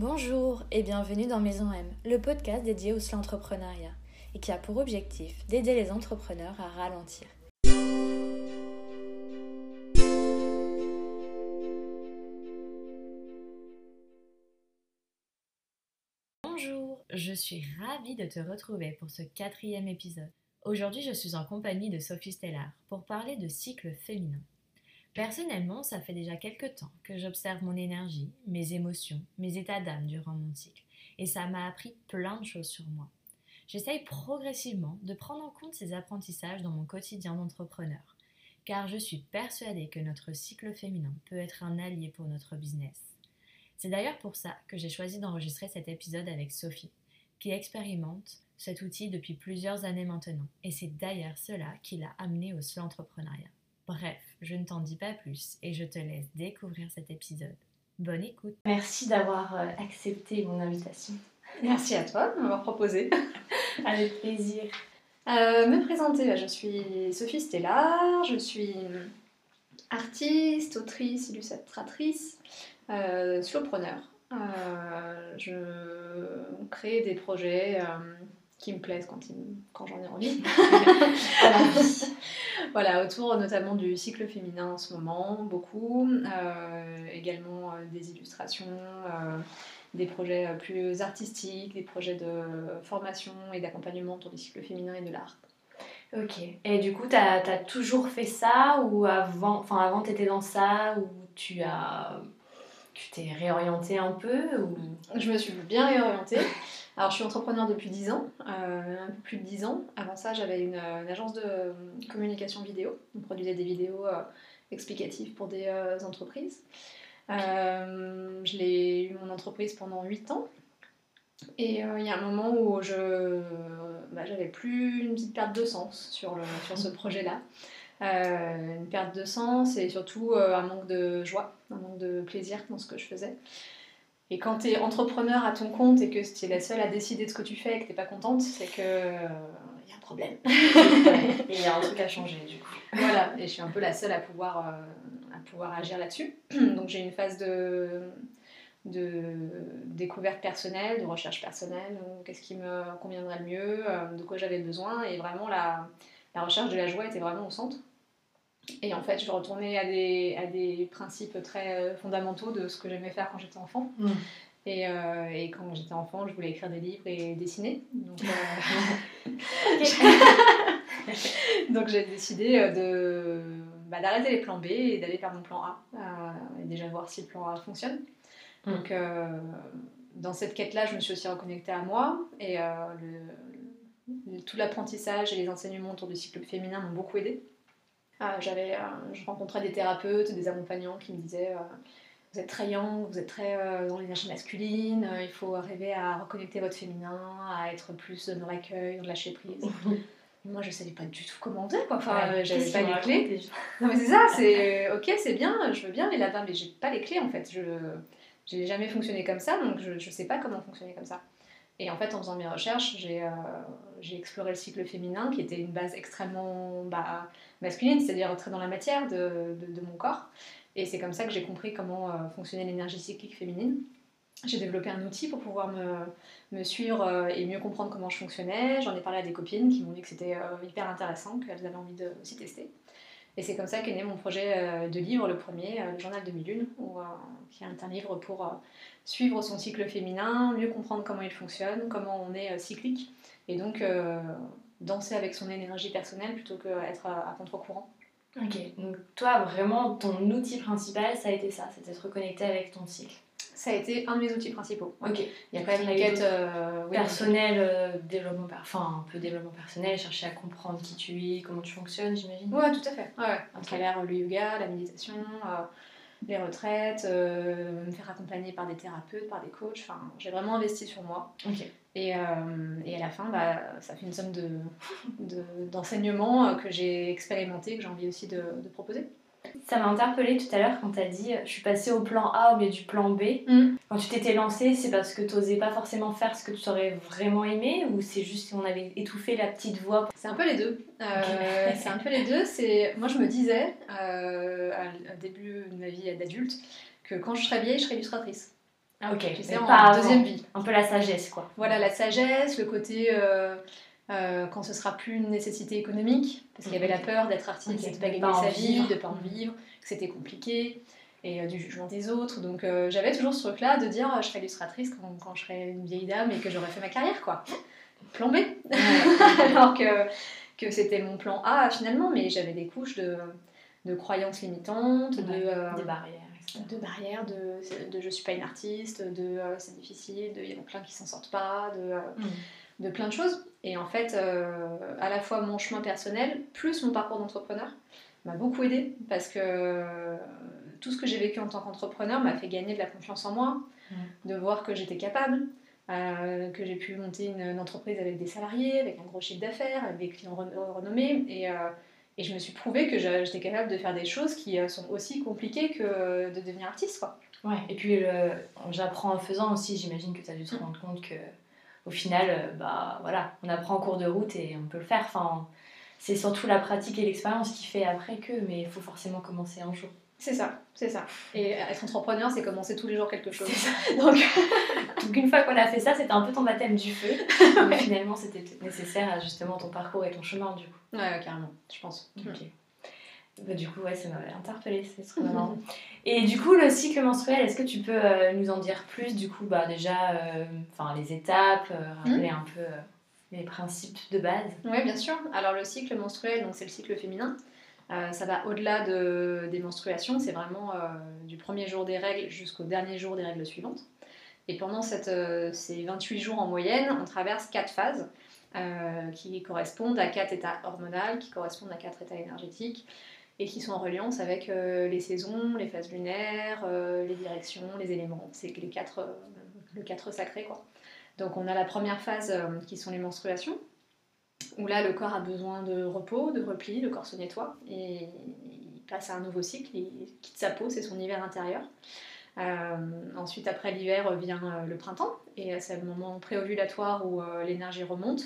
Bonjour et bienvenue dans Maison M, le podcast dédié au entrepreneuriat et qui a pour objectif d'aider les entrepreneurs à ralentir. Bonjour, je suis ravie de te retrouver pour ce quatrième épisode. Aujourd'hui, je suis en compagnie de Sophie Stellar pour parler de cycle féminin. Personnellement, ça fait déjà quelques temps que j'observe mon énergie, mes émotions, mes états d'âme durant mon cycle, et ça m'a appris plein de choses sur moi. J'essaye progressivement de prendre en compte ces apprentissages dans mon quotidien d'entrepreneur, car je suis persuadée que notre cycle féminin peut être un allié pour notre business. C'est d'ailleurs pour ça que j'ai choisi d'enregistrer cet épisode avec Sophie, qui expérimente cet outil depuis plusieurs années maintenant, et c'est d'ailleurs cela qui l'a amené au seul entrepreneuriat. Bref, je ne t'en dis pas plus et je te laisse découvrir cet épisode. Bonne écoute. Merci d'avoir euh, accepté mon invitation. Merci à toi de m'avoir proposé. Avec plaisir. Euh, me présenter, bah, je suis Sophie Stella, je suis artiste, autrice, illustratrice, euh, slowpreneur. Euh, je crée des projets qui me plaisent quand, quand j'en ai envie. voilà, autour notamment du cycle féminin en ce moment, beaucoup. Euh, également euh, des illustrations, euh, des projets plus artistiques, des projets de formation et d'accompagnement autour du cycle féminin et de l'art. Ok. Et du coup, tu as, toujours fait ça ou avant, enfin avant tu étais dans ça ou tu as tu t'es réorientée un peu ou... Je me suis bien réorientée. Alors, je suis entrepreneur depuis 10 ans, euh, un peu plus de 10 ans. Avant ça, j'avais une, agence de communication vidéo. On produisait des vidéos euh, explicatives pour des euh, entreprises. je l'ai eu mon entreprise pendant 8 ans. Et il y a un moment où je bah, j'avais plus une petite perte de sens sur, sur ce projet-là. une perte de sens et surtout un manque de joie, un manque de plaisir dans ce que je faisais. Et quand tu es entrepreneur à ton compte et que tu es la seule à décider de ce que tu fais et que tu pas contente, c'est que il y a un problème. et il y a un truc à changer du coup. Voilà, et je suis un peu la seule à pouvoir, euh, à pouvoir agir là-dessus. Donc j'ai une phase de, de découverte personnelle, de recherche personnelle, qu'est-ce qui me conviendrait le mieux, euh, de quoi j'avais besoin. Et vraiment, la, la recherche de la joie était vraiment au centre. Et en fait, je retournais à des, à des principes très euh, fondamentaux de ce que j'aimais faire quand j'étais enfant. Mm. Et, euh, et, quand j'étais enfant, je voulais écrire des livres et dessiner. Donc, euh, Donc j'ai décidé de, bah, d'arrêter les plans B et d'aller faire mon plan A. et déjà voir si le plan A fonctionne. Mm. Donc dans cette quête-là, je me suis aussi reconnectée à moi. Et le, tout l'apprentissage et les enseignements autour du cycle féminin m'ont beaucoup aidé. Ah, j'avais, euh, je rencontrais des thérapeutes, des accompagnants qui me disaient euh, vous êtes très young, vous êtes très euh, dans l'énergie masculine, il faut arriver à reconnecter votre féminin, à être plus dans l'accueil, dans le lâcher prise. moi, je ne savais pas du tout comment on faisait, quoi. Enfin, j'avais pas les clés. Non, mais c'est ça, c'est ok, c'est bien, je veux bien les lapins, mais j'ai pas les clés en fait. Je n'ai jamais fonctionné comme ça, donc je ne sais pas comment fonctionner comme ça. Et en fait, en faisant mes recherches, j'ai j'ai exploré le cycle féminin, qui était une base extrêmement bah, masculine, c'est-à-dire très dans la matière de, mon corps. Et c'est comme ça que j'ai compris comment euh, fonctionnait l'énergie cyclique féminine. J'ai développé un outil pour pouvoir me, suivre euh, et mieux comprendre comment je fonctionnais. J'en ai parlé à des copines qui m'ont dit que c'était euh, hyper intéressant, qu'elles avaient envie de aussi tester. Et c'est comme ça qu'est né mon projet de livre, le premier, le journal de Lune, qui est un livre pour suivre son cycle féminin, mieux comprendre comment il fonctionne, comment on est cyclique et donc, euh, danser avec son énergie personnelle plutôt qu'être à, à contre-courant. Ok, donc toi, vraiment, ton outil principal, ça a été ça, c'était se reconnecter avec ton cycle. Ça a été un de mes outils principaux. Ok. Il y a quand même une quête euh, personnelle, euh, développement, enfin un peu développement personnel, chercher à comprendre qui tu es, comment tu fonctionnes, j'imagine. Ouais, tout à fait. Ouais, à travers le yoga, la méditation, les retraites, euh, me faire accompagner par des thérapeutes, par des coachs. Enfin, j'ai vraiment investi sur moi. Et, euh, et, à la fin, bah, ça fait une somme d'enseignements de, que j'ai expérimenté, que j'ai envie aussi de, de proposer. Ça m'a interpellée tout à l'heure quand tu as dit je suis passée au plan A au lieu du plan B. Mm. Quand tu t'étais lancée, c'est parce que tu n'osais pas forcément faire ce que tu aurais vraiment aimé ou c'est juste qu'on avait étouffé la petite voix C'est un peu les deux. Euh, c'est un peu les deux. C'est Moi je me disais euh, au début de ma vie d'adulte que quand je serais vieille, je serais illustratrice. Ah, ok, tu sais, en pas deuxième vie. Un peu la sagesse, quoi. Voilà, la sagesse, le côté euh, euh, quand ce sera plus une nécessité économique, parce qu'il y avait la peur d'être artiste, de pas gagner pas en sa vie, de pas en vivre, que c'était compliqué, et euh, du jugement des autres. Donc euh, j'avais toujours ce truc-là de dire je serai illustratrice quand, quand je serai une vieille dame et que j'aurai fait ma carrière, quoi. Plan B. Alors que, que c'était mon plan A finalement, mais j'avais des couches de, de croyances limitantes, de, Ouais, Des barrières, de barrières, de, de je suis pas une artiste, de euh, c'est difficile, de il y en a plein qui s'en sortent pas, de, euh, Mm. de plein de choses. Et en fait, euh, à la fois mon chemin personnel, plus mon parcours d'entrepreneur, m'a beaucoup aidé parce que euh, tout ce que j'ai vécu en tant qu'entrepreneur m'a fait gagner de la confiance en moi, de voir que j'étais capable. euh, que j'ai pu monter une, une entreprise avec des salariés, avec un gros chiffre d'affaires, avec des clients ren- renommés, et, euh, et je me suis prouvé que j'étais capable de faire des choses qui sont aussi compliquées que de devenir artiste. Quoi. Ouais, et puis j'apprends en faisant aussi, j'imagine que tu as dû te rendre compte que au final, euh, bah voilà, on apprend en cours de route et on peut le faire. Enfin, c'est surtout la pratique et l'expérience qui fait après que, mais il faut forcément commencer un jour. C'est ça, c'est ça. Et être entrepreneur, c'est commencer tous les jours quelque chose. Donc, Donc une fois qu'on a fait ça, c'était un peu ton baptême du feu. mais finalement, c'était nécessaire à justement ton parcours et ton chemin du coup. ouais, carrément, je pense. Bah, du coup, ouais, ça m'avait interpellée, c'est trop marrant. Et du coup, le cycle menstruel, est-ce que tu peux euh, nous en dire plus Du coup, bah, déjà, euh, les étapes, euh, rappeler un peu les principes de base? Oui, bien sûr. Alors le cycle menstruel, donc c'est le cycle féminin. Ça va au-delà de, des menstruations, c'est vraiment du premier jour des règles jusqu'au dernier jour des règles suivantes. Et pendant cette, ces 28 jours en moyenne, on traverse quatre phases qui correspondent à quatre états hormonaux, qui correspondent à quatre états énergétiques et qui sont en reliance avec euh, les saisons, les phases lunaires, euh, les directions, les éléments. C'est les quatre, euh, le quatre sacré quoi. Donc on a la première phase qui sont les menstruations où là le corps a besoin de repos, de repli, le corps se nettoie et il passe à un nouveau cycle, il quitte sa peau, c'est son hiver intérieur. Ensuite, après l'hiver vient le printemps et c'est le moment préovulatoire où l'énergie remonte.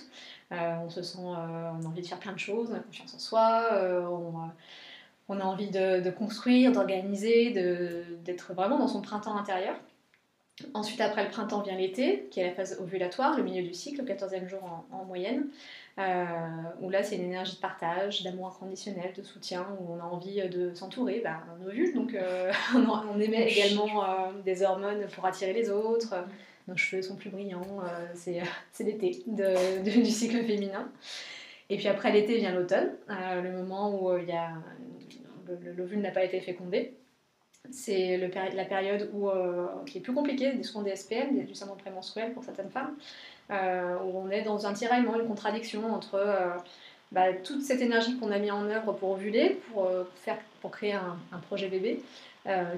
On se sent, on a envie de faire plein de choses, on a confiance en soi, on, on a envie de, de construire, d'organiser, d'être vraiment dans son printemps intérieur. Ensuite, après le printemps vient l'été, qui est la phase ovulatoire, le milieu du cycle, le 14e jour en- en moyenne euh, où là c'est une énergie de partage, d'amour inconditionnel, de soutien, où on a envie de s'entourer, bah, on ovule, donc euh, on, émet également euh, des hormones pour attirer les autres, nos cheveux sont plus brillants, c'est l'été du cycle féminin. Et puis après l'été vient l'automne, le moment où il y a, l'ovule n'a pas été fécondé. C'est la période où, euh, qui est plus compliquée, des soins des SPM, des- du syndrome prémenstruel pour certaines femmes, euh, où on est dans un tiraillement, une contradiction entre euh, bah, toute cette énergie qu'on a mis en œuvre pour ovuler, pour, faire, pour créer un, un projet bébé,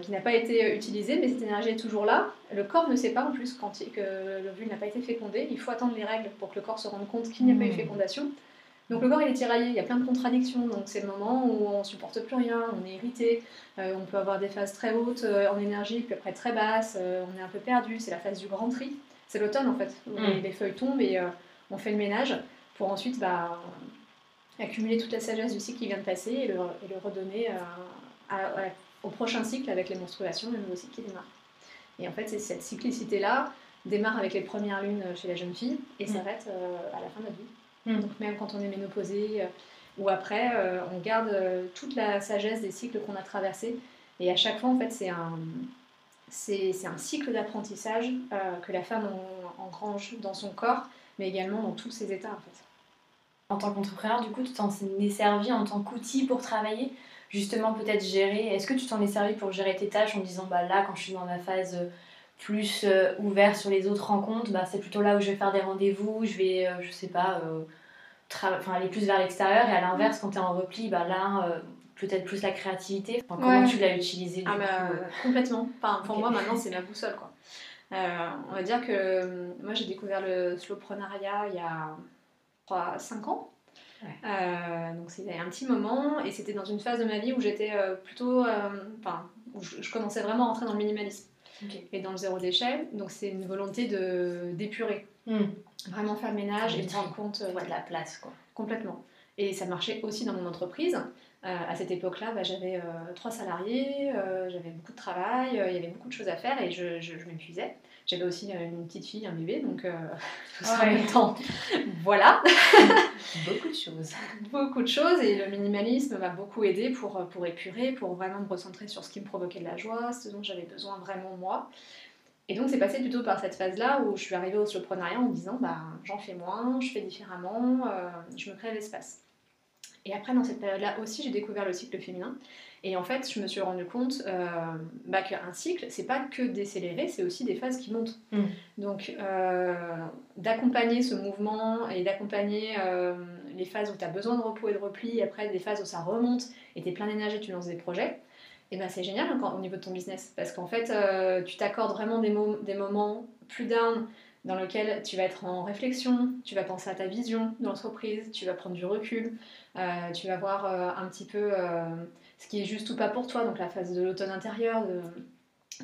qui n'a pas été utilisé, mais cette énergie est toujours là. Le corps ne sait pas en plus quand il- que l'ovule n'a pas été fécondé. Il faut attendre les règles pour que le corps se rende compte qu'il n'y a pas eu Mmh. fécondation. Donc le corps il est tiraillé, il y a plein de contradictions, donc c'est le moment où on supporte plus rien, on est irrité, euh, on peut avoir des phases très hautes euh, en énergie, puis après très basses, euh, on est un peu perdu, c'est la phase du grand tri. C'est l'automne en fait, où Mm. les, les feuilles tombent et on fait le ménage pour ensuite bah, accumuler toute la sagesse du cycle qui vient de passer et le, et le redonner à- à- au prochain cycle avec les menstruations, le nouveau cycle qui démarre. Et en fait, c'est cette cyclicité-là démarre avec les premières lunes chez la jeune fille et Mm. s'arrête à la fin de notre vie. Mm. Donc même quand on est ménopausé euh, ou après, euh, on garde euh, toute la sagesse des cycles qu'on a traversés. Et à chaque fois, en fait, c'est un, c'est, c'est un cycle d'apprentissage que la femme en- engrange dans son corps, mais également dans tous ses états, en fait. En tant qu'entrepreneur, du coup, tu t'en es servi en tant qu'outil pour travailler, justement peut-être gérer. Est-ce que tu t'en es servi pour gérer tes tâches en disant, bah là, quand je suis dans ma phase plus euh, ouverte sur les autres rencontres, bah, c'est plutôt là où je vais faire des rendez-vous, je vais, euh, je sais pas, euh, aller plus vers l'extérieur, et à l'inverse, quand tu es en repli, bah là, peut-être plus la créativité. Enfin, comment Ouais. tu l'as utilisé du Ah bah, complètement. Enfin, pour moi, maintenant, c'est ma boussole. Quoi. On va dire que moi, j'ai découvert le slowpreneuriat il y a 5 ans. Ouais. Euh, donc, c'était un petit moment et c'était dans une phase de ma vie où j'étais euh, plutôt. euh, Enfin, où je, je commençais vraiment à rentrer dans le minimalisme Et dans le zéro déchet. Donc, c'est une volonté de d'épurer. Hmm. Vraiment faire le ménage et du me rendre tri. compte. euh, Ouais, de la place, quoi. Complètement. Et ça marchait aussi dans mon entreprise. à cette époque-là, bah, j'avais trois salariés, j'avais beaucoup de travail, il y avait beaucoup de choses à faire et je, je, m'épuisais. J'avais aussi une petite fille, un bébé, donc tout ça en même temps. voilà. beaucoup de choses. Beaucoup de choses et le minimalisme m'a beaucoup aidé pour, pour épurer, pour vraiment me recentrer sur ce qui me provoquait de la joie, ce dont j'avais besoin vraiment moi. Et donc c'est passé plutôt par cette phase-là où je suis arrivée au soloprenariat en me disant bah, j'en fais moins, je fais différemment, euh, je me crée l'espace. Et après dans cette période-là aussi j'ai découvert le cycle féminin. Et en fait je me suis rendu compte euh, bah, qu'un cycle c'est pas que décélérer, c'est aussi des phases qui montent. Mm. Donc euh, d'accompagner ce mouvement et d'accompagner les phases où tu as besoin de repos et de repli, et après des phases où ça remonte et tu es plein d'énergie, tu lances des projets et ben c'est génial au niveau de ton business parce qu'en fait euh, tu t'accordes vraiment des, des moments plus down dans lesquels tu vas être en réflexion, tu vas penser à ta vision de l'entreprise, tu vas prendre du recul, euh, tu vas voir euh, un petit peu ce qui est juste ou pas pour toi, donc la phase de l'automne intérieur, de,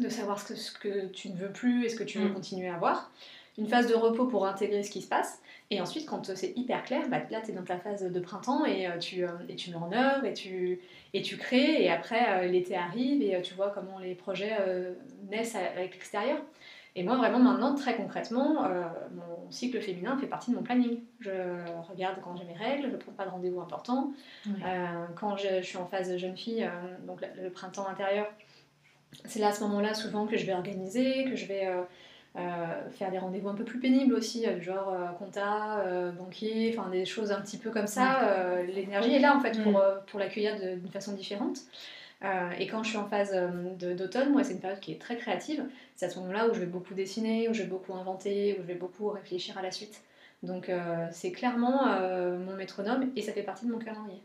de savoir ce que, ce que, tu ne veux plus et ce que tu veux mm. continuer à voir. Une phase de repos pour intégrer ce qui se passe. Et ensuite, quand c'est hyper clair, bah, là, tu es dans ta phase de printemps et, euh, tu, euh, et tu mets en œuvre et tu, et tu crées. Et après, euh, l'été arrive et tu vois comment les projets naissent avec l'extérieur. Et moi, vraiment, maintenant, très concrètement, mon cycle féminin fait partie de mon planning. Je regarde quand j'ai mes règles, je ne prends pas de rendez-vous importants. quand je, suis en phase jeune fille, donc le, printemps intérieur, c'est là, à ce moment-là, souvent, que je vais organiser, que je vais euh, faire des rendez-vous un peu plus pénibles aussi, euh, genre euh, compta, banquier, enfin des choses un petit peu comme ça. L'énergie est là en fait pour, mm. pour l'accueillir d'une façon différente. Et quand je suis en phase d'automne, moi c'est une période qui est très créative. C'est à ce moment-là où je vais beaucoup dessiner, où je vais beaucoup inventer, où je vais beaucoup réfléchir à la suite. Donc c'est clairement mon métronome et ça fait partie de mon calendrier.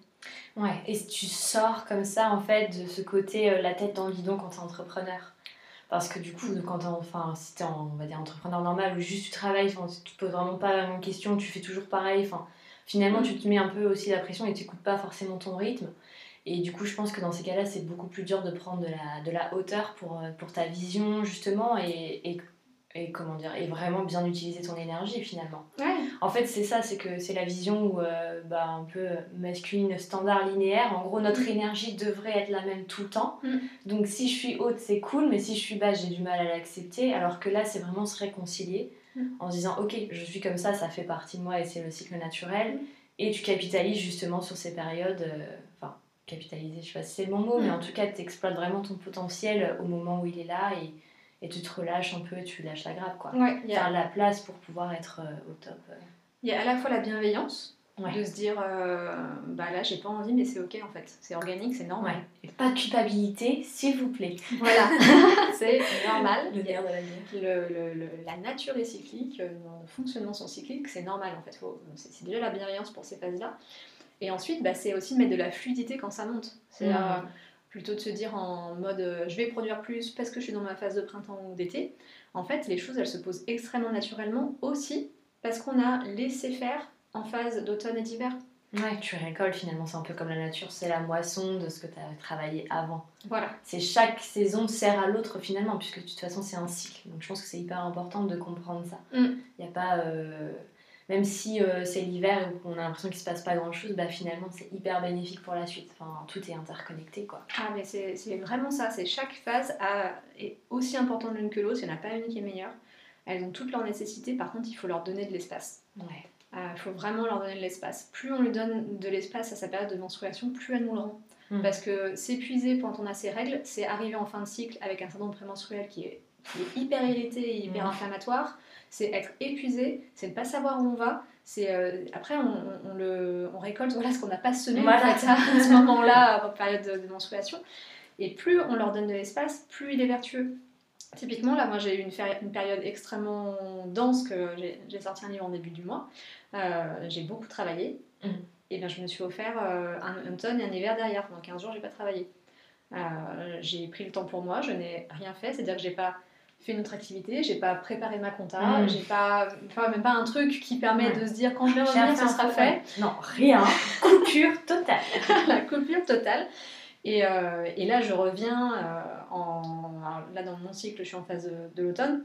Ouais, et tu sors comme ça en fait de ce côté la tête dans le guidon quand tu es entrepreneur. Parce que du coup, quand enfin, si t'es on va dire entrepreneur normal ou juste tu travailles, tu te poses vraiment pas la même question, tu fais toujours pareil, enfin, finalement tu te mets un peu aussi la pression et tu n'écoutes pas forcément ton rythme. Et du coup, je pense que dans ces cas-là, c'est beaucoup plus dur de prendre de la, de la hauteur pour, euh, pour ta vision, justement, et, et et comment dire et vraiment bien utiliser ton énergie finalement. En fait, c'est ça, c'est que c'est la vision où euh, bah, un peu masculine standard linéaire. En gros, notre mm. énergie devrait être la même tout le temps. Mm. Donc si je suis haute, c'est cool, mais si je suis basse, j'ai du mal à l'accepter. Alors que là, c'est vraiment se réconcilier mm. en se disant OK, je suis comme ça, ça fait partie de moi et c'est le cycle naturel. Et tu capitalises justement sur ces périodes. Euh, capitaliser, je sais pas si c'est le bon mot, mais en tout cas, tu exploites vraiment ton potentiel au moment où il est là et et tu te relâches un peu, tu lâches la grappe, quoi. Ouais, y a... La place pour pouvoir être euh, au top. Euh. Il y a à la fois la bienveillance, de se dire, euh, bah là, j'ai pas envie, mais c'est ok en fait. C'est organique, c'est normal. Et pas de culpabilité, s'il vous plaît. Voilà, c'est normal. Le nerf de la vie. Le, le, la nature est cyclique, le fonctionnement sont cycliques, c'est normal en fait. C'est déjà la bienveillance pour ces phases-là. Et ensuite, bah, c'est aussi de mettre de la fluidité quand ça monte. C'est mmh plutôt de se dire en mode euh, je vais produire plus parce que je suis dans ma phase de printemps ou d'été. En fait, les choses elles se posent extrêmement naturellement aussi parce qu'on a laissé faire en phase d'automne et d'hiver. Ouais, tu récoltes finalement, c'est un peu comme la nature, c'est la moisson de ce que tu as travaillé avant. Voilà. C'est chaque saison sert à l'autre finalement, puisque de toute façon c'est un cycle. Donc je pense que c'est hyper important de comprendre ça. Il mm. n'y a pas. Euh, même si euh, c'est l'hiver et qu'on a l'impression qu'il se passe pas grand chose, bah finalement c'est hyper bénéfique pour la suite. Enfin, tout est interconnecté quoi. Ah, mais c'est vraiment ça, c'est chaque phase est aussi importante l'une que l'autre, il n'y en a pas une qui est meilleure. Elles ont toutes leurs nécessités, par contre il faut leur donner de l'espace. Ouais. Il euh, faut vraiment leur donner de l'espace. Plus on lui donne de l'espace à sa période de menstruation, plus elle nous le rend. Hmm. Parce que s'épuiser quand on a ses règles, c'est arriver en fin de cycle avec un syndrome prémenstruel qui est, qui est hyper irrité et hyper inflammatoire c'est être épuisé, c'est ne pas savoir où on va. C'est euh, après on, le, on récolte voilà ce qu'on n'a pas semé à ce moment-là en période de, menstruation. Et plus on leur donne de l'espace, plus il est vertueux. Typiquement, là, moi, j'ai eu une, une, période extrêmement dense que j'ai sorti un livre en début du mois. Euh, j'ai beaucoup travaillé. Mmh. Et bien, je me suis offert euh, un automne et un hiver derrière. Pendant 15 jours, j'ai pas travaillé. j'ai pris le temps pour moi, je n'ai rien fait. C'est-à-dire que j'ai pas fait une autre activité, j'ai pas préparé ma compta, hmm. j'ai pas, enfin, même pas un truc qui permet de se dire quand je vais revenir, ça sera fait. Non, rien. coupure totale. la coupure totale. Et, euh, et là, je reviens euh, en, là dans mon cycle, je suis en phase de, l'automne.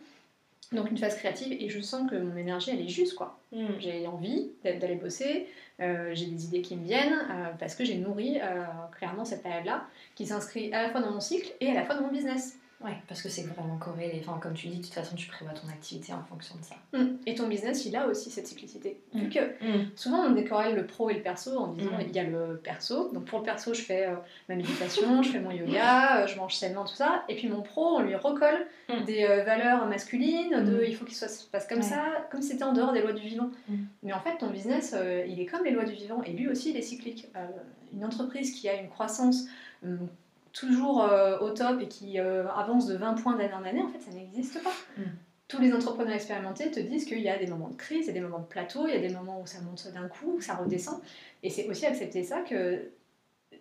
Donc une phase créative et je sens que mon énergie elle est juste quoi. Mm. J'ai envie d'a- d'aller bosser, euh, j'ai des idées qui me viennent euh, parce que j'ai nourri euh, clairement cette période-là qui s'inscrit à la fois dans mon cycle et à la fois dans mon business. Ouais, parce que c'est vraiment corrélé. Enfin, comme tu dis, de toute façon, tu prévois ton activité en fonction de ça. Mm. Et ton business il a aussi cette cyclicité. Vu Mm. que souvent on décorrèle le pro et le perso en disant Mm. il y a le perso. Donc pour le perso je fais euh, ma méditation, je fais mon yoga, euh, je mange sainement, tout ça. Et puis mon pro on lui recolle Mm. des euh, valeurs masculines, de Mm. il faut qu'il soit, se passe comme Ouais. ça, comme si c'était en dehors des lois du vivant. Mm. Mais en fait ton business il est comme les lois du vivant et lui aussi il est cyclique. Une entreprise qui a une croissance euh, toujours euh, au top et qui euh, avance de 20 points d'année en année, en fait ça n'existe pas. Mm. Tous les entrepreneurs expérimentés te disent qu'il y a des moments de crise, il y a des moments de plateau, il y a des moments où ça monte d'un coup, où ça redescend. Et c'est aussi accepter ça que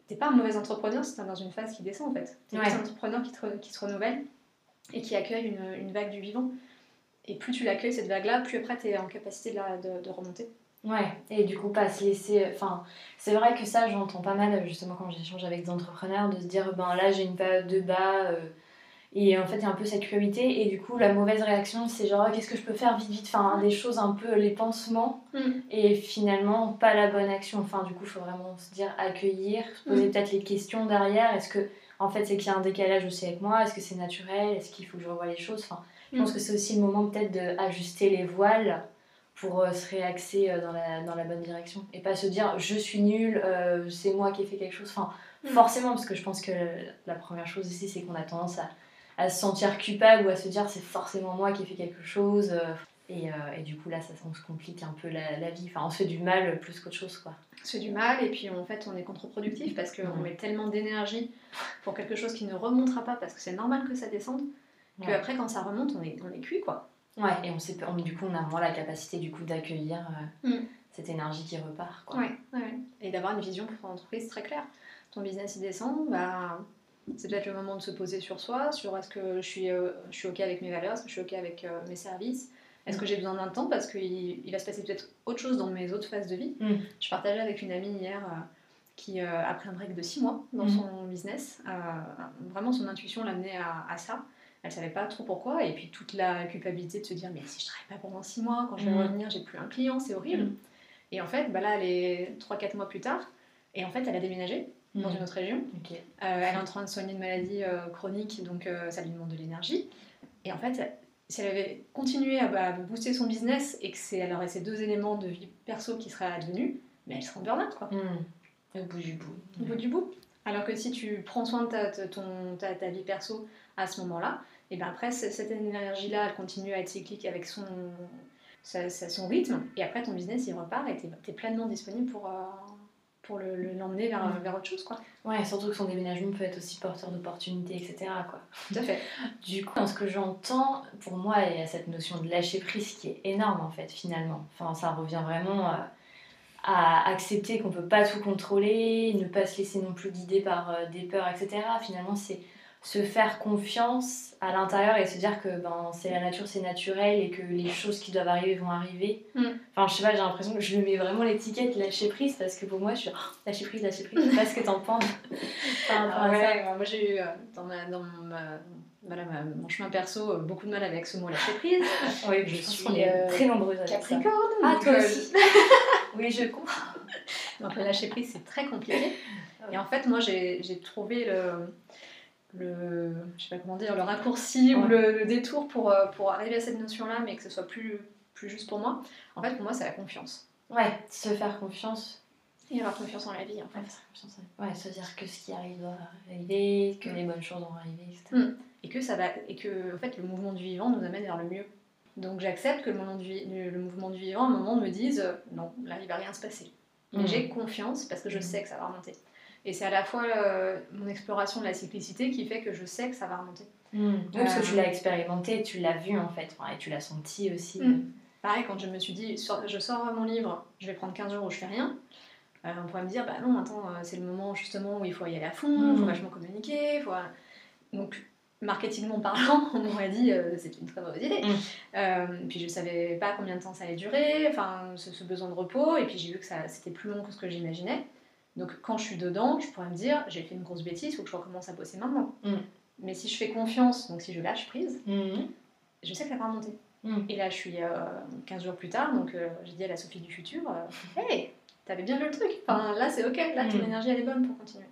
t'es pas un mauvais entrepreneur si t'es dans une phase qui descend en fait. T'es Ouais. un entrepreneur qui, te qui se renouvelle et qui accueille une, une vague du vivant. Et plus tu l'accueilles cette vague-là, plus après t'es en capacité de, la- de- de remonter. Ouais, et du coup, pas se laisser. Enfin, c'est vrai que ça, j'entends pas mal, justement, quand j'échange avec des entrepreneurs, de se dire, ben là, j'ai une période de bas. euh, et en fait, il y a un peu cette culpabilité. Et du coup, la mauvaise réaction, c'est genre, Ah, qu'est-ce que je peux faire vite, vite Enfin, des choses un peu, les pansements. Mm. Et finalement, pas la bonne action. Enfin, du coup, il faut vraiment se dire, accueillir, se poser Mm. peut-être les questions derrière. Est-ce que, en fait, c'est qu'il y a un décalage aussi avec moi? Est-ce que c'est naturel? Est-ce qu'il faut que je revoie les choses? Enfin, je pense Mm. que c'est aussi le moment peut-être d'ajuster les voiles pour euh, se réaxer euh, dans la, dans la bonne direction et pas se dire je suis nul, euh, c'est moi qui ai fait quelque chose. Enfin, Mm. forcément, parce que je pense que la première chose ici, c'est qu'on a tendance à, à se sentir coupable ou à se dire c'est forcément moi qui ai fait quelque chose. et, euh, et du coup, là, ça, on se complique un peu la, la vie. Enfin, on se fait du mal plus qu'autre chose, quoi. On se fait du mal et puis en fait on est contre-productif parce qu'on Mm. met tellement d'énergie pour quelque chose qui ne remontera pas parce que c'est normal que ça descende. Que Ouais. après quand ça remonte on est, on est cuit quoi. Ouais, et on sait, on- du coup, on a moins la capacité du coup d'accueillir euh, Mm. cette énergie qui repart, quoi. Ouais, ouais. Et d'avoir une vision pour ton entreprise très claire. Ton business il descend, bah, c'est peut-être le moment de se poser sur soi, sur est-ce que je suis, euh, je suis ok avec mes valeurs, est-ce que je suis ok avec euh, mes services, est-ce que j'ai besoin d'un temps parce qu'il il va se passer peut-être autre chose dans mes autres phases de vie. Mm. Je partageais avec une amie hier qui a pris un break de 6 mois dans son business. Vraiment son intuition l'amenait à, à ça. Elle savait pas trop pourquoi et puis toute la culpabilité de se dire mais si je travaille pas pendant 6 mois, quand je vais Mhm. revenir j'ai plus un client, c'est horrible. Mhm. Et en fait, bah là, elle est 3-4 mois plus tard. Et en fait, elle a déménagé dans Mm. une autre région. Euh, elle est en train de soigner une maladie euh, chronique, donc euh, ça lui demande de l'énergie. Et en fait, si elle avait continué à, bah, booster son business et que c'est, elle aurait ces deux éléments de vie perso qui seraient advenus, mais elle serait en burn-out, quoi, Mm. Au bout du bout. au bout du bout. Alors que si tu prends soin de ta, ta- ton, ta, ta vie perso à ce moment-là, et ben après, c- cette énergie-là, elle continue à être cyclique avec son, sa- sa- son rythme, et après ton business, il repart et tu es, pleinement disponible pour, euh, pour le- le- l'emmener vers, vers autre chose, quoi. Ouais, surtout que son déménagement peut être aussi porteur d'opportunités, etc. Quoi. Tout à fait. Du coup, dans ce que j'entends, pour moi, il y a cette notion de lâcher prise qui est énorme, en fait, finalement. Enfin, ça revient vraiment euh, à accepter qu'on peut pas tout contrôler, ne pas se laisser non plus guider par euh, des peurs, etc. Finalement, c'est se faire confiance à l'intérieur et se dire que ben, c'est la nature, c'est naturel et que les choses qui doivent arriver vont arriver. Mm. Enfin, je sais pas, j'ai l'impression que je lui mets vraiment l'étiquette lâcher prise parce que pour moi, je suis oh, lâcher prise, lâcher prise. Je sais pas ce que t'en penses rapport Ah ça. ouais, moi j'ai eu euh, dans, ma, dans ma- voilà, mon chemin perso euh, beaucoup de mal avec ce mot lâcher prise. Oui, Je je suis, euh, très nombreuse avec ça. Capricorne. Ah, donc, toi aussi. oui, je comprends. Donc le lâcher prise c'est très compliqué. Et en fait moi j'ai trouvé le, le je sais pas comment dire le raccourci ou le, le détour pour, euh, pour arriver à cette notion là mais que ce soit plus, plus juste pour moi. En fait pour moi c'est la confiance. Ouais, se faire confiance. Et avoir confiance en la vie en fait. Ouais, se dire que ce qui arrive doit arriver, que les bonnes choses vont arriver, etc. Mm. Et que ça va et que en fait le mouvement du vivant nous amène vers le mieux. Donc j'accepte que le, moment du, le, mouvement du vivant à un moment me dise euh, non là il va rien se passer. Mais Mm. j'ai confiance parce que je Mm. sais que ça va remonter. Et c'est à la fois euh, mon exploration de la cyclicité qui fait que je sais que ça va remonter. Mm. Oui, parce que Euh. tu l'as expérimenté, tu l'as vu en fait, et tu l'as senti aussi. Mm. Pareil, quand je me suis dit, je sors mon livre, je vais prendre 15 jours où je fais rien, euh, on pourrait me dire, bah non, attends, euh, c'est le moment justement où il faut y aller à fond, il faut vachement communiquer, il faut... Donc, marketingment parlant, on m'aurait dit, euh, c'est une très mauvaise idée. Mm. Euh, puis je savais pas combien de temps ça allait durer, enfin, ce, ce besoin de repos, et puis j'ai vu que ça, c'était plus long que ce que j'imaginais. Donc, quand je suis dedans, je pourrais me dire, j'ai fait une grosse bêtise, il faut que je recommence à bosser maintenant. Mm. Mais si je fais confiance, donc si je lâche prise, Mhm. je sais que ça va remonter. Mm. Et là, je suis 15 jours plus tard, donc j'ai dit à la Sophie du futur Hey, t'avais bien vu le truc. Enfin, là, c'est ok, là, ton énergie, elle est bonne pour continuer.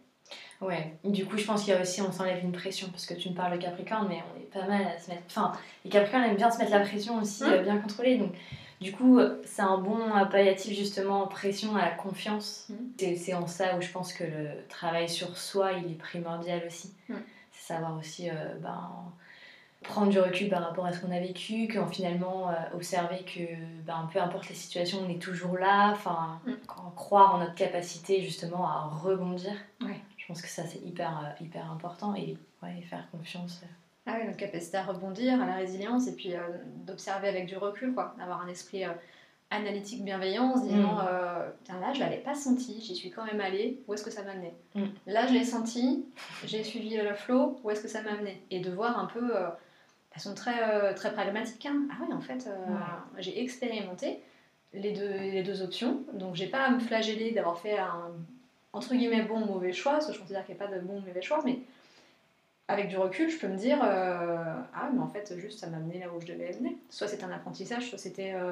Ouais, du coup, je pense qu'il y a aussi, on s'enlève une pression, parce que tu me parles de Capricorne, mais on est pas mal à se mettre. Enfin, les Capricornes aiment bien se mettre la pression aussi, mm. bien contrôlée. Donc, du coup, c'est un bon palliatif justement en pression à la confiance. Mm. C'est en ça où je pense que le travail sur soi, il est primordial aussi. Mm. C'est savoir aussi euh, ben, prendre du recul par rapport à ce qu'on a vécu, qu'en finalement euh, observer que ben, peu importe les situations, on est toujours là, enfin, mm. croire en notre capacité justement à rebondir. Pense que ça c'est hyper, euh, hyper important et ouais, faire confiance. Ah oui, notre capacité à rebondir, à la résilience, et puis euh, d'observer avec du recul, quoi. D'avoir un esprit euh, analytique bienveillant, en se disant, mm. euh, là, je l'avais pas senti, j'y suis quand même allée, où est-ce que ça m'a amené mm. Là, je l'ai senti, j'ai suivi le flow, où est-ce que ça m'a amené Et de voir un peu, de façon très, très pragmatique, hein. ah oui, en fait, j'ai expérimenté les deux, les deux options, donc j'ai pas à me flageller d'avoir fait un, entre guillemets, bon ou mauvais choix, parce que je considère qu'il n'y a pas de bon ou mauvais choix, mais avec du recul, je peux me dire euh, Ah, mais en fait, juste ça m'a amené là où je devais amener. Soit c'était un apprentissage, soit c'était euh,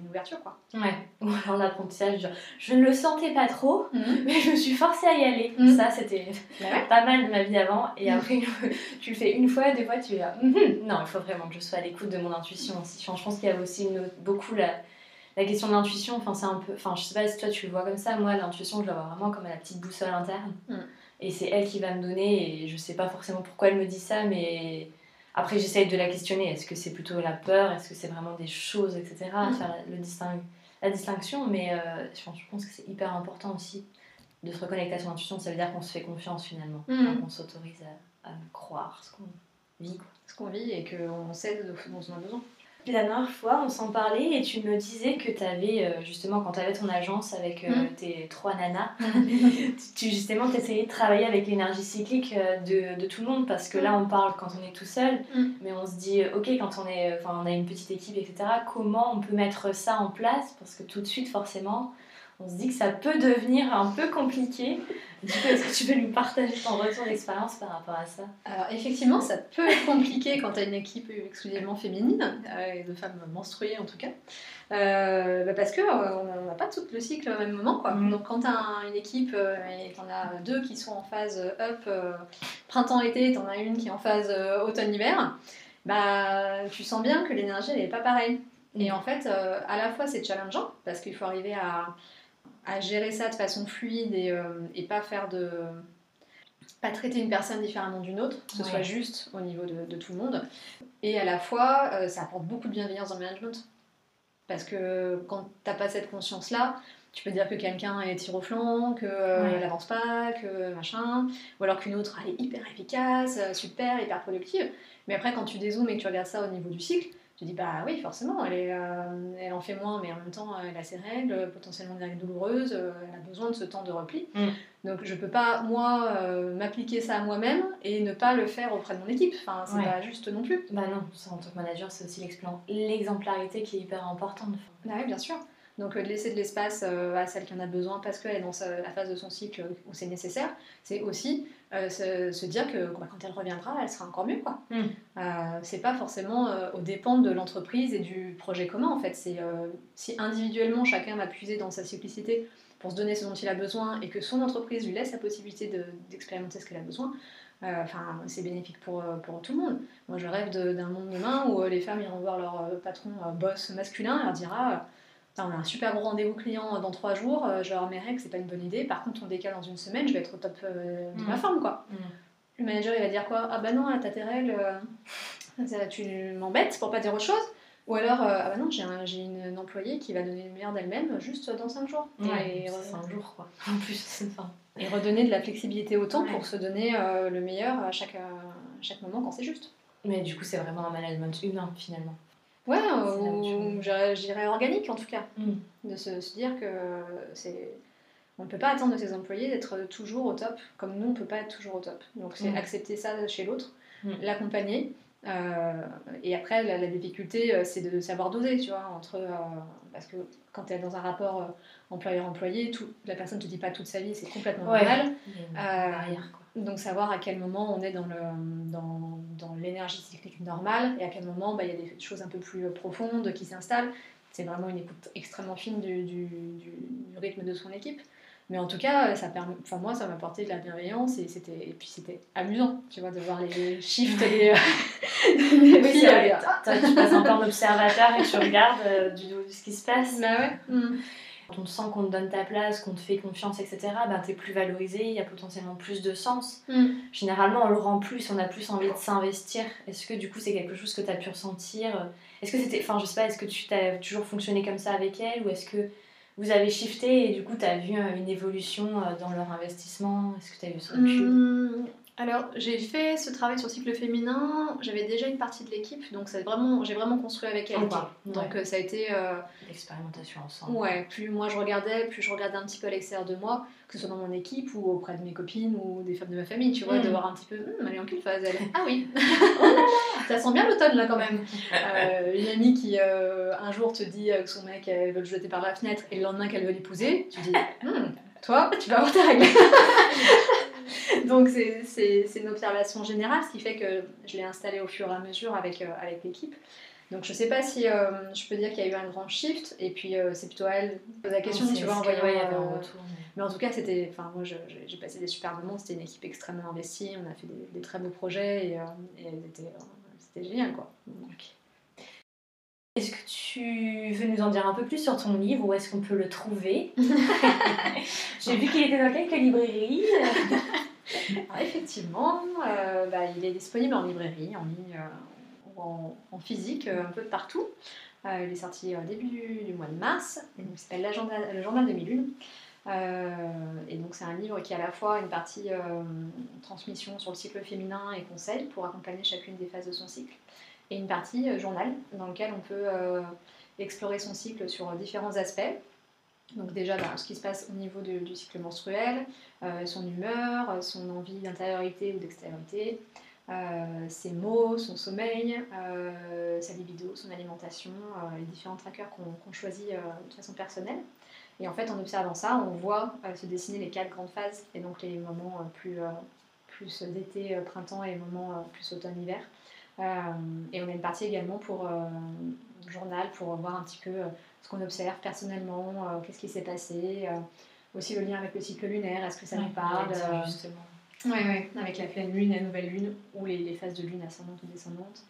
une ouverture, quoi. Ouais, ou alors l'apprentissage, genre, je ne le sentais pas trop, mhm. mais je me suis forcée à y aller. Mhm. Ça, c'était bah pas mal de ma vie avant. Et mhm. après, tu le fais une fois, deux fois, tu es là. Non, il faut vraiment que je sois à l'écoute de mon intuition aussi. je pense qu'il y a aussi une, beaucoup la, la question de l'intuition. Enfin, c'est un peu. Enfin, je sais pas si toi tu le vois comme ça. Moi, l'intuition, je la vois vraiment comme la petite boussole interne et c'est elle qui va me donner et je sais pas forcément pourquoi elle me dit ça mais après j'essaye de la questionner est-ce que c'est plutôt la peur? Est-ce que c'est vraiment des choses etc mm. faire la, le la distinction mais euh, je pense que c'est hyper important aussi de se reconnecter à son intuition ça veut dire qu'on se fait confiance finalement mm. qu'on s'autorise à, croire ce qu'on vit ce qu'on vit et qu'on sait dont on a besoin la dernière fois, on s'en parlait et tu me disais que tu avais, euh, justement, quand tu avais ton agence avec euh, mm. tes trois nanas, tu justement essayais de travailler avec l'énergie cyclique euh, de, de, tout le monde parce que là, mm. on parle quand on est tout seul, mm. mais on se dit, ok, quand on, est, on a une petite équipe, etc., comment on peut mettre ça en place? Parce que tout de suite, forcément, on se dit que ça peut devenir un peu compliqué. est-ce que tu peux nous partager ton retour d'expérience par rapport à ça? Alors, effectivement, ça peut être compliqué quand tu as une équipe exclusivement féminine, euh, et de femmes menstruées en tout cas. Euh, bah, parce qu'on euh, n'a pas tout le cycle au même moment. Quoi. Mm. Donc, quand tu as une équipe et tu en as deux qui sont en phase up printemps-été, tu en as une qui est en phase automne-hiver, bah, tu sens bien que l'énergie n'est pas pareille. Et mm. en fait, à la fois c'est challengeant parce qu'il faut arriver à à gérer ça de façon fluide et, euh, et, pas faire de pas traiter une personne différemment d'une autre, que ce soit juste au niveau de, de, tout le monde. Et à la fois, euh, ça apporte beaucoup de bienveillance dans le management. Parce que quand t'as pas cette conscience-là, tu peux dire que quelqu'un est tir au flanc, qu'elle euh, n'avance pas, que machin, ou alors qu'une autre elle est hyper efficace, super, hyper productive. Mais après, quand tu dézoomes et que tu regardes ça au niveau du cycle, tu dis, bah oui, forcément, elle, est, euh, elle en fait moins, mais en même temps, elle a ses règles, potentiellement des règles douloureuses, euh, elle a besoin de ce temps de repli. Mm. Donc je peux pas, moi, euh, m'appliquer ça à moi-même et ne pas le faire auprès de mon équipe. Enfin, c'est pas juste non plus. Bah non, en tant que manager, c'est aussi l'exemplarité qui est hyper importante. Bah oui, bien sûr. Donc de laisser de l'espace à celle qui en a besoin parce qu'elle est dans la phase de son cycle où c'est nécessaire, c'est aussi euh, se, dire que bah, quand elle reviendra, elle sera encore mieux. Quoi. Mm. Euh, c'est pas forcément euh, au dépend de l'entreprise et du projet commun en fait. C'est si individuellement chacun va puiser dans sa simplicité pour se donner ce dont il a besoin et que son entreprise lui laisse la possibilité d'expérimenter ce qu'elle a besoin. Enfin, c'est bénéfique pour, pour tout le monde. Moi, je rêve d'un monde demain où les femmes iront voir leur patron boss masculin et leur dira on a un super gros rendez-vous client dans trois jours, euh, je leur mes que c'est pas une bonne idée, par contre on décale dans une semaine, je vais être au top euh, de ma mm. forme quoi. Mm. Le manager il va dire quoi? Ah bah non, t'as tes règles, euh, tu m'embêtes pour pas dire autre chose. Ou alors, ah bah non, j'ai une, employée qui va donner le meilleur d'elle-même juste dans 5 jours. Ouais, et, 5 jours quoi. En plus, Et redonner de la flexibilité au temps pour se donner le meilleur à chaque, à chaque moment quand c'est juste. Mais du coup, c'est vraiment un management humain finalement. Ouais, ou j'irais organique en tout cas. Mm. De se, dire que c'est. On ne peut pas attendre de ses employés d'être toujours au top, comme nous on ne peut pas être toujours au top. Donc c'est mm. accepter ça chez l'autre, mm. l'accompagner. Euh, et après, la, difficulté, euh, c'est de savoir doser, tu vois, entre. Euh, parce que quand tu es dans un rapport employeur-employé, la personne ne te dit pas toute sa vie, c'est complètement normal. Donc savoir à quel moment on est dans, le, dans, dans l'énergie cyclique normale et à quel moment bah, il y a des choses un peu plus profondes qui s'installent. C'est vraiment une écoute extrêmement fine du, du, du, du rythme de son équipe. Mais en tout cas, ça permet, enfin moi, ça m'a apporté de la bienveillance et c'était, et puis c'était amusant, tu vois, de voir les shifts des, des oui, filles. Tu passes encore d'observateur et tu regardes euh, du, ce qui se passe. Bah ouais. Mm. Quand on te sent qu'on te donne ta place, qu'on te fait confiance, etc., ben t'es plus valorisé, il y a potentiellement plus de sens. Mm. Généralement, on le rend plus, on a plus envie de s'investir. Est-ce que du coup, c'est quelque chose que tu as pu ressentir? Est-ce que c'était, enfin, je sais pas, est-ce que tu as toujours fonctionné comme ça avec elle ou est-ce que vous avez shifté et du coup, tu as vu euh, une évolution euh, dans leur investissement? Est-ce que tu as vu ce recul? Mmh, Alors, j'ai fait ce travail sur le cycle féminin, j'avais déjà une partie de l'équipe, donc vraiment, j'ai vraiment construit avec elle. Okay. Donc, ouais. ça a été. Euh... L'expérimentation ensemble. Ouais, plus moi je regardais, plus je regardais un petit peu à l'extérieur de moi, que ce soit dans mon équipe ou auprès de mes copines ou des femmes de ma famille, tu vois, Mmh. de voir un petit peu, Hum, elle est en quelle phase elle Ah oui Ça sent bien l'automne là quand même Euh, Une amie qui euh, un jour te dit euh, que son mec elle veut le jeter par la fenêtre et le lendemain qu'elle veut l'épouser, tu dis Hum, toi tu vas avoir tes règles. Donc c'est- une observation générale, ce qui fait que je l'ai installée au fur et à mesure avec, euh, avec l'équipe. Donc je sais pas si euh, je peux dire qu'il y a eu un grand shift et puis euh, c'est plutôt à elle de poser la question, C'est- tu vois, en c'est- voyant, ouais, il y avait un retour. mais- mais en tout cas, c'était, enfin, moi, j'ai passé des super moments. C'était une équipe extrêmement investie. On a fait des, des très beaux projets et, c'était génial, quoi. Est-ce que tu veux nous en dire un peu plus sur ton livre Où est-ce qu'on peut le trouver? J'ai vu qu'il était dans quelques librairies. Alors, effectivement, euh, bah, il est disponible en librairie, en ligne euh, ou en, physique, euh, un peu partout. Il est sorti au début du, mois de mars. Il s'appelle Le Journal de Milune. Et donc c'est un livre qui a à la fois une partie transmission sur le cycle féminin et conseils pour accompagner chacune des phases de son cycle, et une partie journal dans lequel on peut explorer son cycle sur différents aspects. Donc déjà bah, ce qui se passe au niveau du cycle menstruel, euh, son humeur, son envie d'intériorité ou d'extériorité, euh, ses mots, son sommeil, euh, sa libido, son alimentation, les différents trackers qu'on choisit de façon personnelle. Et en fait, en observant ça, on voit se dessiner les quatre grandes phases, et donc les moments plus, d'été, printemps, et les moments plus automne-hiver. Et on a une partie également pour journal, pour voir un petit peu ce qu'on observe personnellement, euh, qu'est-ce qui s'est passé, euh, aussi le lien avec le cycle lunaire, est-ce que ça nous parle euh, justement. Ouais, avec la pleine lune, la nouvelle lune, ou les, les phases de lune ascendante ou descendante.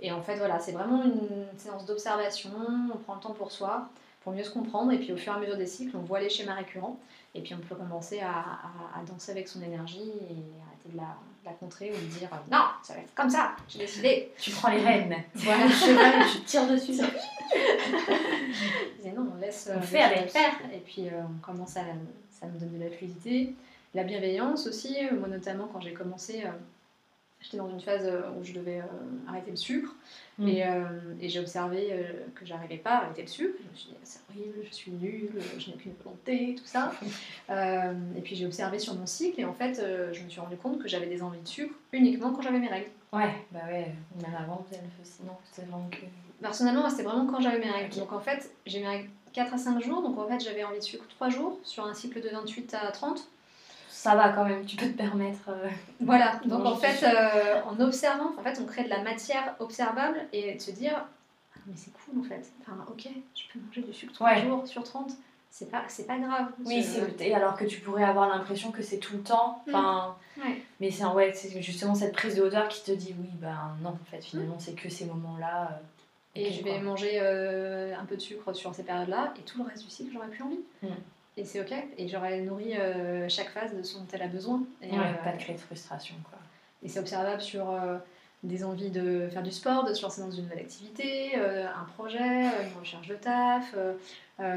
Et en fait, voilà, c'est vraiment une séance d'observation, on prend le temps pour soi, pour mieux se comprendre, et puis au fur et à mesure des cycles, on voit les schémas récurrents, et puis on peut commencer à, à- à danser avec son énergie et arrêter de la, la contrer ou de dire euh, non, ça va être comme ça, j'ai décidé. Tu prends les rênes. Voilà. le cheval et tu tires dessus. Je disais non, on laisse, euh, On fait avec. faire, et puis euh, on commence à, ça nous donne de la fluidité. La bienveillance aussi, moi notamment quand j'ai commencé, euh, j'étais dans une phase euh, où je devais euh, arrêter le sucre, Mm. et, euh, et j'ai observé que j'arrivais pas à arrêter le sucre. Je me suis dit, c'est horrible, je suis nulle, je n'ai qu'une volonté, tout ça. Et puis j'ai observé sur mon cycle, et en fait, je me suis rendu compte que j'avais des envies de sucre uniquement quand j'avais mes règles. Ouais, bah ouais, même avant, faisait. Non, c'est vraiment que. Personnellement, c'était vraiment quand j'avais mes règles. Donc en fait, j'ai mes règles 4 à 5 jours, donc en fait, j'avais envie de sucre 3 jours sur un cycle de 28 à 30. Ça va quand même, tu peux te permettre. euh, Voilà, donc en fait, euh, en observant, en fait, on crée de la matière observable et de se dire, ah, mais c'est cool en fait. Enfin, ok, je peux manger du sucre 3 Ouais. jours sur 30, c'est pas, c'est pas grave. Oui, c'est et alors que tu pourrais avoir l'impression que c'est tout le temps. Enfin, Ouais. mais c'est ouais, c'est justement cette prise de hauteur qui te dit oui, ben non, en fait, finalement, c'est que ces moments-là. euh, Et je vais quoi. manger euh, un peu de sucre sur ces périodes-là, et tout le reste du cycle, j'aurais plus envie. Mm. Et c'est ok, et j'aurais nourri euh, chaque phase de ce dont elle a besoin. Et, Ouais, euh, pas de créer de frustration, quoi. Et c'est observable sur euh, des envies de faire du sport, de se lancer dans une nouvelle activité, euh, un projet, une recherche de taf,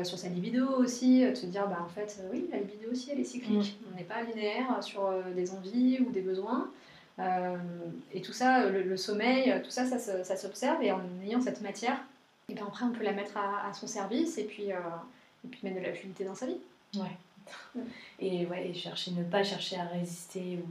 sur sa libido aussi, de se dire, bah en fait, oui, la libido aussi, elle est cyclique. On n'est pas linéaire sur des envies ou des besoins. Et tout ça, le, le sommeil, tout ça, ça, se- ça s'observe. Et en ayant cette matière, et ben après, on peut la mettre à, à son service et puis, et puis mettre de la fluidité dans sa vie. Et ouais, et chercher, ne pas chercher à résister ou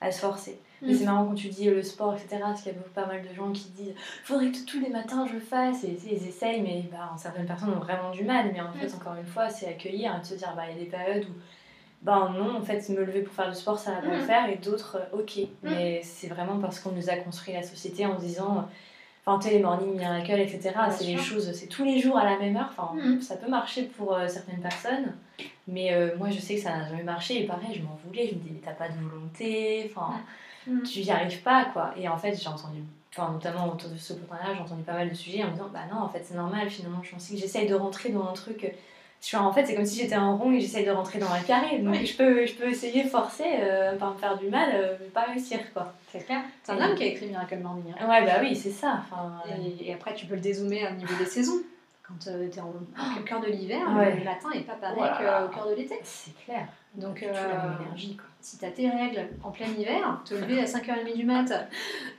à se forcer. Mm. Mais c'est marrant quand tu dis le sport, etc. Parce qu'il y a pas mal de gens qui disent faudrait que tous les matins je fasse. Et ils essayent, mais bah, certaines personnes ont vraiment du mal. Mais en fait, Mm. encore une fois, c'est accueillir et de se dire bah, il y a des périodes où ben non, en fait, me lever pour faire du sport, ça va pas le Mhm. faire, et d'autres, euh, ok. Mais c'est vraiment parce qu'on nous a construit la société en disant, enfin, tu sais, les morning miracles, etc., c'est sûr. choses, c'est tous les jours à la même heure. Enfin, Mhm. ça peut marcher pour euh, certaines personnes, mais euh, moi, je sais que ça n'a jamais marché, et pareil, je m'en voulais, je me disais, mais t'as pas de volonté, enfin, Mhm. tu y arrives pas, quoi. Et en fait, j'ai entendu, enfin, notamment autour de ce partenariat, j'ai entendu pas mal de sujets en me disant, bah non, en fait, c'est normal, finalement, je pense que j'essaye de rentrer dans un truc. Tu vois, en fait, c'est comme si j'étais en rond et j'essaye de rentrer dans un carré. Donc, je, peux, je peux essayer, forcer, euh, pas me faire du mal, euh, mais pas réussir, quoi. C'est clair. C'est un homme qui a écrit Miracle Morning. hein. Ouais, bah oui, c'est ça. Enfin, Et, et après, tu peux le dézoomer au niveau des saisons. Quand tu es en, au cœur de l'hiver, Ouais. le matin n'est pas pareil qu'au cœur de l'été. c'est clair. Donc, Tu euh, quoi. si tu as tes règles en plein hiver, te lever à 5h30 du mat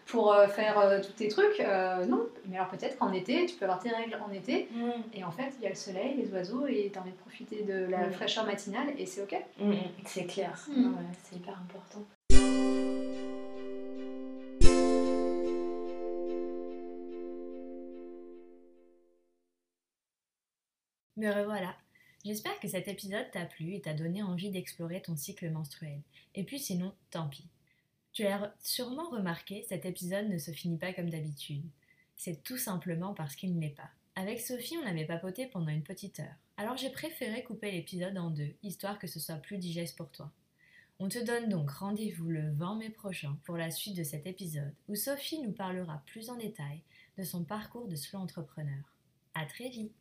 pour euh, faire euh, tous tes trucs, euh, non. Mais alors peut-être qu'en été, tu peux avoir tes règles en été, et en fait, il y a le soleil, les oiseaux, et tu as envie de profiter de la Mm. fraîcheur matinale, et c'est ok. Mm, mm, c'est clair. Mm. Ouais, c'est hyper important. Me revoilà. J'espère que cet épisode t'a plu et t'a donné envie d'explorer ton cycle menstruel. Et puis sinon, tant pis. Tu l'as sûrement remarqué, cet épisode ne se finit pas comme d'habitude. C'est tout simplement parce qu'il ne l'est pas. Avec Sophie, on avait papoté pendant une petite heure. Alors j'ai préféré couper l'épisode en deux, histoire que ce soit plus digeste pour toi. On te donne donc rendez-vous le 20 mai prochain pour la suite de cet épisode, où Sophie nous parlera plus en détail de son parcours de slow entrepreneur. À très vite